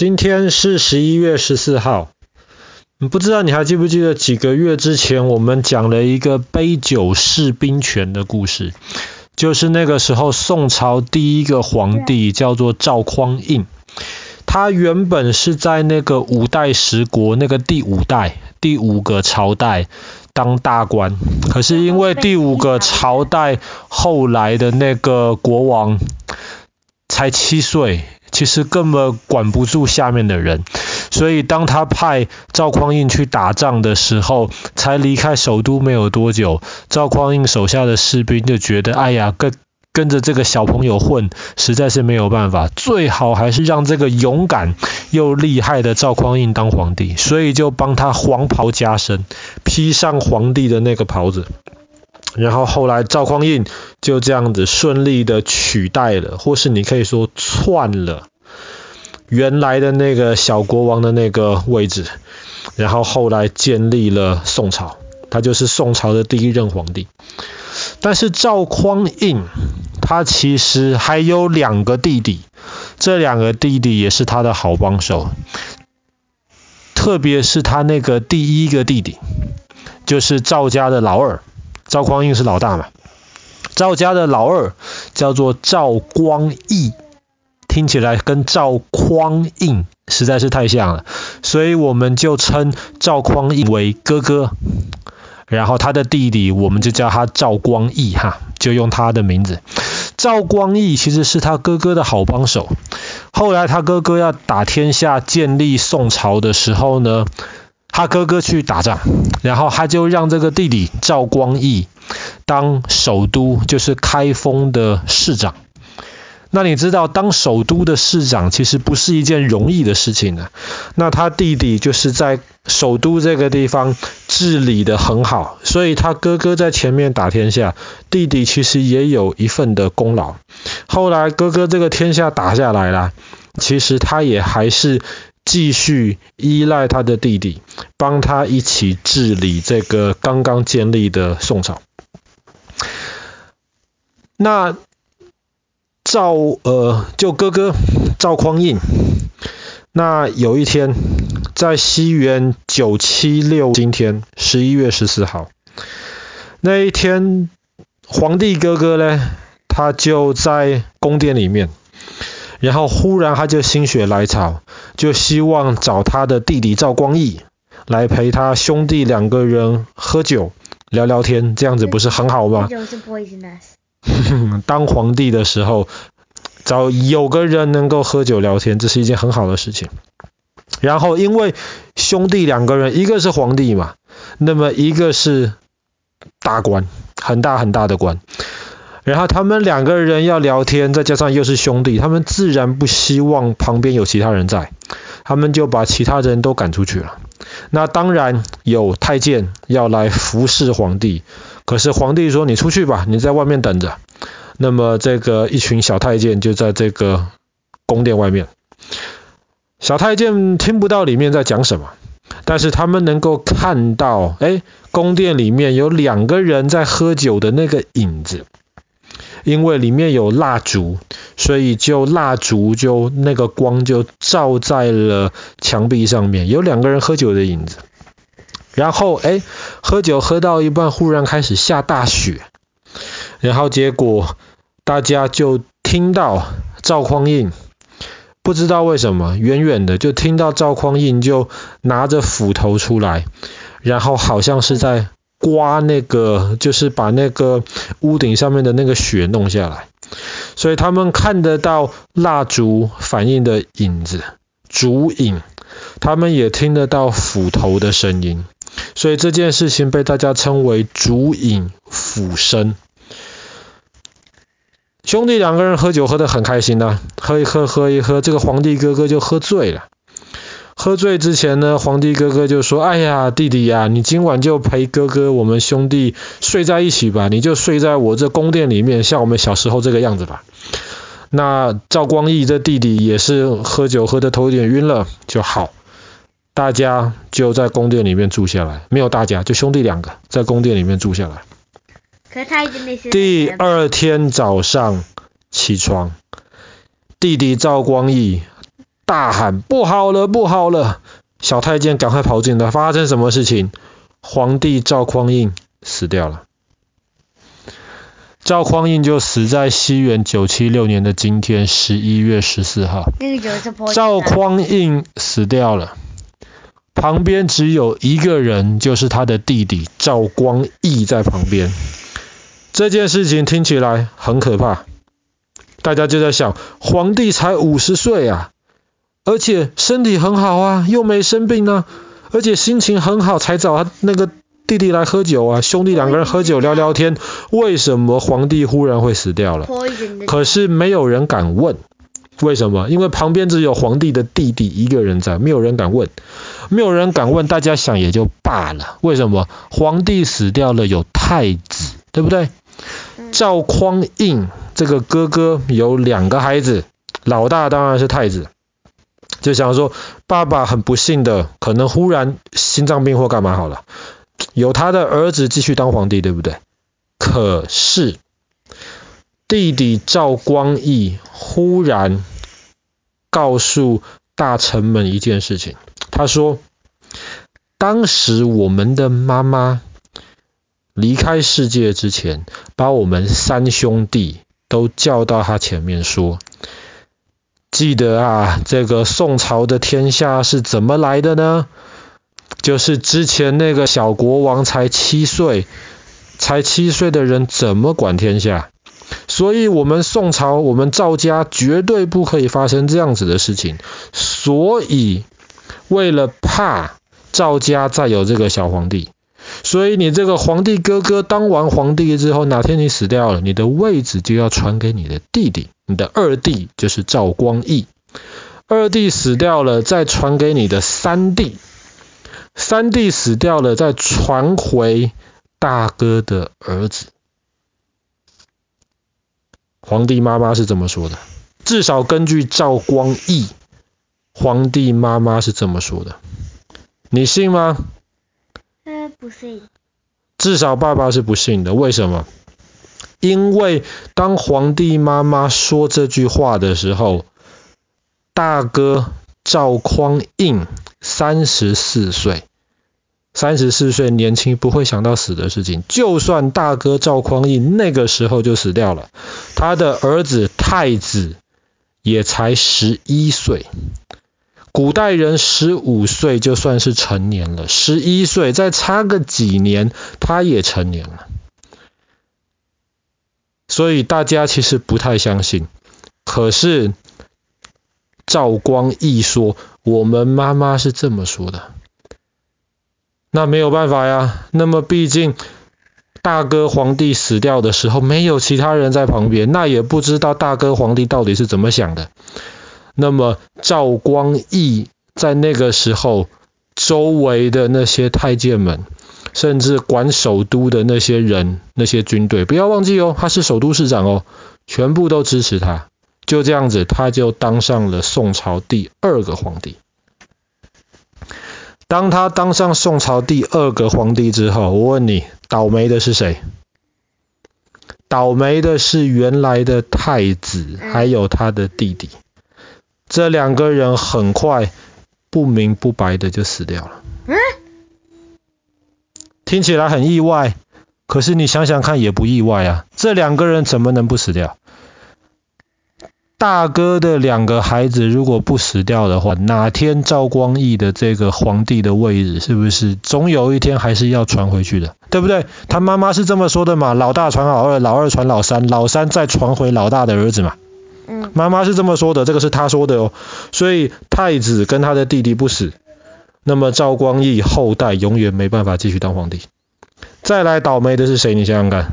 今天是十一月十四号。不知道你还记不记得几个月之前我们讲了一个杯酒释兵权的故事，就是那个时候宋朝第一个皇帝叫做赵匡胤，他原本是在那个五代十国那个第五代第五个朝代当大官，可是因为第五个朝代后来的那个国王才七岁。其实根本管不住下面的人，所以当他派赵匡胤去打仗的时候，才离开首都没有多久，赵匡胤手下的士兵就觉得，哎呀，跟跟着这个小朋友混，实在是没有办法，最好还是让这个勇敢又厉害的赵匡胤当皇帝，所以就帮他黄袍加身，披上皇帝的那个袍子。然后后来赵匡胤就这样子顺利的取代了，或是你可以说篡了原来的那个小国王的那个位置，然后后来建立了宋朝，他就是宋朝的第一任皇帝。但是赵匡胤他其实还有两个弟弟，这两个弟弟也是他的好帮手，特别是他那个第一个弟弟，就是赵家的老二。赵匡胤是老大嘛，赵家的老二叫做赵光义，听起来跟赵匡胤实在是太像了，所以我们就称赵匡胤为哥哥，然后他的弟弟我们就叫他赵光义哈，就用他的名字。赵光义其实是他哥哥的好帮手，后来他哥哥要打天下建立宋朝的时候呢，他哥哥去打仗，然后他就让这个弟弟赵光义当首都，就是开封的市长。那你知道，当首都的市长其实不是一件容易的事情呢。那他弟弟就是在首都这个地方治理得很好，所以他哥哥在前面打天下，弟弟其实也有一份的功劳。后来哥哥这个天下打下来了，其实他也还是。继续依赖他的弟弟，帮他一起治理这个刚刚建立的宋朝。那赵呃，就哥哥赵匡胤，那有一天在西元九七六今天十一月十四号，那一天皇帝哥哥呢，他就在宫殿里面。然后忽然他就心血来潮，就希望找他的弟弟赵光义来陪他兄弟两个人喝酒聊聊天，这样子不是很好吗？当皇帝的时候，找有个人能够喝酒聊天，这是一件很好的事情。然后因为兄弟两个人，一个是皇帝嘛，那么一个是大官，很大很大的官。然后他们两个人要聊天，再加上又是兄弟，他们自然不希望旁边有其他人在，他们就把其他人都赶出去了。那当然有太监要来服侍皇帝，可是皇帝说：“你出去吧，你在外面等着。”那么这个一群小太监就在这个宫殿外面，小太监听不到里面在讲什么，但是他们能够看到，哎，宫殿里面有两个人在喝酒的那个影子。因为里面有蜡烛，所以就蜡烛就那个光就照在了墙壁上面，有两个人喝酒的影子。然后哎，喝酒喝到一半，忽然开始下大雪，然后结果大家就听到赵匡胤，不知道为什么，远远的就听到赵匡胤就拿着斧头出来，然后好像是在。刮那个，就是把那个屋顶上面的那个雪弄下来，所以他们看得到蜡烛反应的影子，烛影，他们也听得到斧头的声音，所以这件事情被大家称为烛影斧声。兄弟两个人喝酒喝得很开心呐，喝一喝，喝一喝，这个皇帝哥哥就喝醉了。喝醉之前呢，皇帝哥哥就说：“哎呀，弟弟呀，你今晚就陪哥哥我们兄弟睡在一起吧，你就睡在我这宫殿里面，像我们小时候这个样子吧。”那赵光义这弟弟也是喝酒喝得头有点晕了，就好，大家就在宫殿里面住下来，没有大家，就兄弟两个在宫殿里面住下来。可他已经没事。第二天早上起床，弟弟赵光义。大喊：“不好了，不好了！”小太监赶快跑进来，发生什么事情？皇帝赵匡胤死掉了。赵匡胤就死在西元九七六年的今天，十一月十四号。赵匡胤死掉了，旁边只有一个人，就是他的弟弟赵光义在旁边。这件事情听起来很可怕，大家就在想，皇帝才五十岁啊，而且身体很好啊，又没生病呢、啊，而且心情很好，才找他那个弟弟来喝酒啊，兄弟两个人喝酒聊聊天，为什么皇帝忽然会死掉了？可是没有人敢问，为什么？因为旁边只有皇帝的弟弟一个人在，没有人敢问，没有人敢问，大家想也就罢了。为什么？皇帝死掉了，有太子，对不对？赵匡胤这个哥哥有两个孩子，老大当然是太子，就想说爸爸很不幸的，可能忽然心脏病或干嘛好了，有他的儿子继续当皇帝，对不对？可是弟弟赵光义忽然告诉大臣们一件事情，他说，当时我们的妈妈。离开世界之前，把我们三兄弟都叫到他前面说：“记得啊，这个宋朝的天下是怎么来的呢？就是之前那个小国王才七岁，才七岁的人怎么管天下？所以，我们宋朝，我们赵家绝对不可以发生这样子的事情。所以，为了怕赵家再有这个小皇帝。”所以你这个皇帝哥哥当完皇帝之后，哪天你死掉了，你的位置就要传给你的弟弟，你的二弟就是赵光义。二弟死掉了，再传给你的三弟，三弟死掉了，再传回大哥的儿子。皇帝妈妈是这么说的，至少根据赵光义，皇帝妈妈是这么说的，你信吗？呃不信，至少爸爸是不信的。为什么？因为当皇帝妈妈说这句话的时候，大哥赵匡胤三十四岁，三十四岁年轻，不会想到死的事情。就算大哥赵匡胤那个时候就死掉了，他的儿子太子也才十一岁。古代人十五岁就算是成年了，十一岁再差个几年，他也成年了。所以大家其实不太相信。可是赵光义说，我们妈妈是这么说的。那没有办法呀。那么毕竟大哥皇帝死掉的时候，没有其他人在旁边，那也不知道大哥皇帝到底是怎么想的。那么赵光义在那个时候，周围的那些太监们，甚至管首都的那些人、那些军队，不要忘记哦，他是首都市长哦，全部都支持他。就这样子，他就当上了宋朝第二个皇帝。当他当上宋朝第二个皇帝之后，我问你，倒霉的是谁？倒霉的是原来的太子，还有他的弟弟。这两个人很快不明不白的就死掉了。嗯，听起来很意外，可是你想想看也不意外啊。这两个人怎么能不死掉？大哥的两个孩子如果不死掉的话，哪天赵光义的这个皇帝的位置是不是总有一天还是要传回去的？对不对？他妈妈是这么说的嘛？老大传老二，老二传老三，老三再传回老大的儿子嘛？妈妈是这么说的，这个是他说的哦。所以太子跟他的弟弟不死，那么赵光义后代永远没办法继续当皇帝。再来倒霉的是谁？你想想看。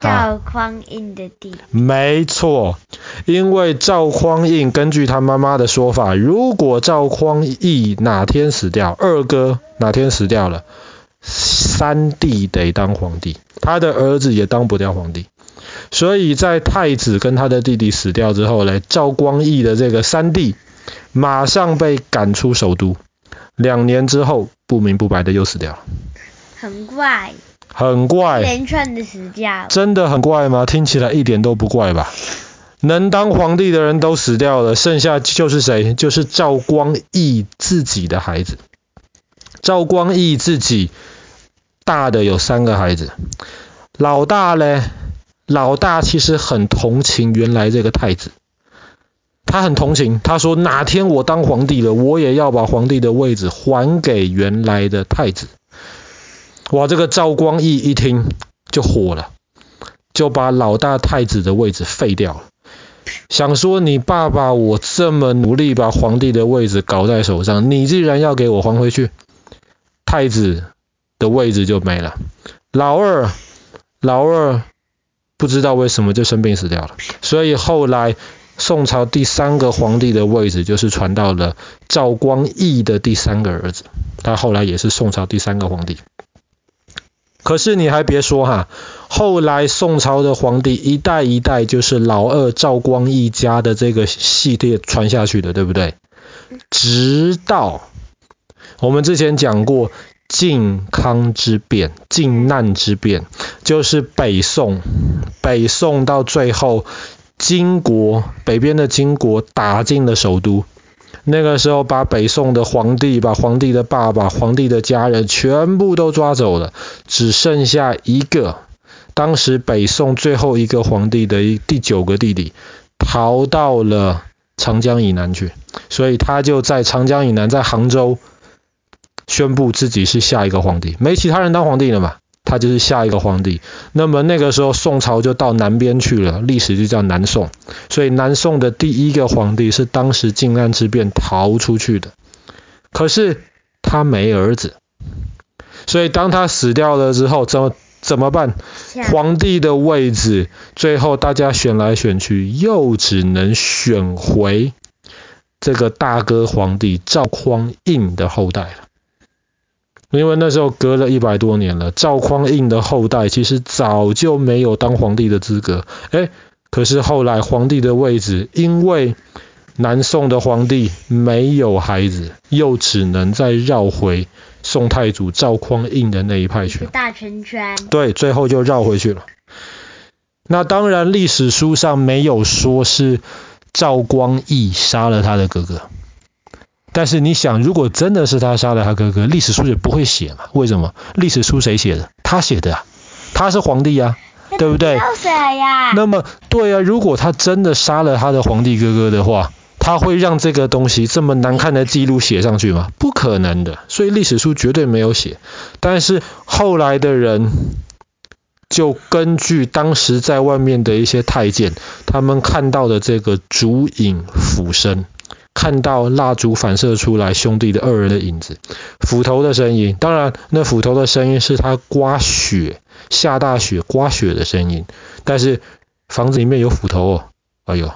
赵匡胤的弟弟。没错，因为赵匡胤根据他妈妈的说法，如果赵匡胤哪天死掉，二哥哪天死掉了，三弟得当皇帝，他的儿子也当不掉皇帝。所以在太子跟他的弟弟死掉之后呢，赵光义的这个三弟马上被赶出首都，两年之后不明不白的又死掉了。很怪。很怪。连串的死掉。真的很怪吗？听起来一点都不怪吧？能当皇帝的人都死掉了，剩下就是谁？就是赵光义自己的孩子。赵光义自己大的有三个孩子，老大嘞，老大其实很同情原来这个太子，他很同情，他说哪天我当皇帝了，我也要把皇帝的位置还给原来的太子。哇，这个赵光义一听就火了，就把老大太子的位置废掉了。想说你爸爸我这么努力把皇帝的位置搞在手上，你既然要给我还回去，太子的位置就没了。老二，老二不知道为什么就生病死掉了，所以后来宋朝第三个皇帝的位置就是传到了赵光义的第三个儿子，他后来也是宋朝第三个皇帝。可是你还别说哈，后来宋朝的皇帝一代一代就是老二赵光义家的这个系列传下去的，对不对？直到我们之前讲过靖康之变、靖难之变，就是北宋，北宋到最后金国北边的金国打进了首都。那个时候，把北宋的皇帝、把皇帝的爸爸、皇帝的家人全部都抓走了，只剩下一个，当时北宋最后一个皇帝的第九个弟弟，逃到了长江以南去，所以他就在长江以南，在杭州宣布自己是下一个皇帝，没其他人当皇帝了嘛。他就是下一个皇帝，那么那个时候宋朝就到南边去了，历史就叫南宋。所以南宋的第一个皇帝是当时靖安之变逃出去的，可是他没儿子，所以当他死掉了之后，怎么怎么办？皇帝的位置最后大家选来选去，又只能选回这个大哥皇帝赵匡胤的后代了。因为那时候隔了一百多年了，赵匡胤的后代其实早就没有当皇帝的资格。哎，可是后来皇帝的位置，因为南宋的皇帝没有孩子，又只能再绕回宋太祖赵匡胤的那一派去。大圈圈。对，最后就绕回去了。那当然，历史书上没有说是赵光义杀了他的哥哥。但是你想，如果真的是他杀了他哥哥，历史书也不会写嘛？为什么？历史书谁写的？他写的啊，他是皇帝呀，对不对？那么对啊，如果他真的杀了他的皇帝哥哥的话，他会让这个东西这么难看的记录写上去吗？不可能的，所以历史书绝对没有写。但是后来的人就根据当时在外面的一些太监，他们看到的这个烛影斧声。看到蜡烛反射出来兄弟的二人的影子，斧头的声音，当然那斧头的声音是他刮雪，下大雪刮雪的声音，但是房子里面有斧头哦，哎呦，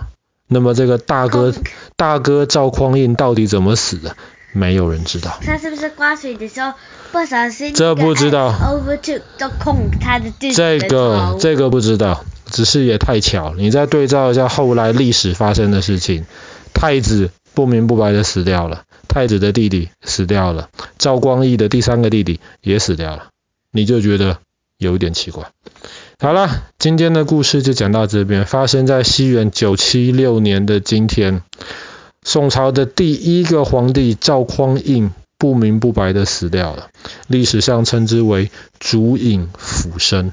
那么这个大哥大哥赵匡胤到底怎么死的？没有人知道。他是不是刮水的时候不小心？这不知道。这个这个不知道，只是也太巧，你再对照一下后来历史发生的事情，太子。不明不白的死掉了，太子的弟弟死掉了，赵光义的第三个弟弟也死掉了，你就觉得有一点奇怪。好了，今天的故事就讲到这边。发生在西元九七六年的今天，宋朝的第一个皇帝赵匡胤不明不白的死掉了，历史上称之为烛影斧声。